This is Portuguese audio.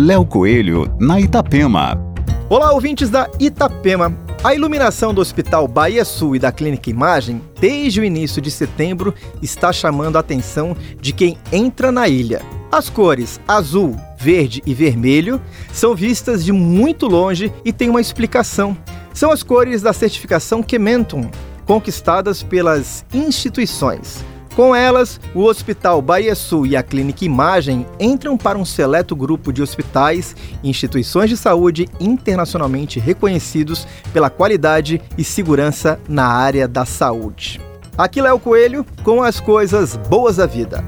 Léo Coelho, na Itapema. Olá, ouvintes da Itapema. A iluminação do Hospital Bahia Sul e da Clínica Imagem, desde o início de setembro, está chamando a atenção de quem entra na ilha. As cores azul, verde e vermelho são vistas de muito longe e têm uma explicação. São as cores da certificação Kementum, conquistadas pelas instituições. Com elas, o Hospital Bahia Sul e a Clínica Imagem entram para um seleto grupo de hospitais e instituições de saúde internacionalmente reconhecidos pela qualidade e segurança na área da saúde. Aqui é o Coelho com as coisas boas da vida.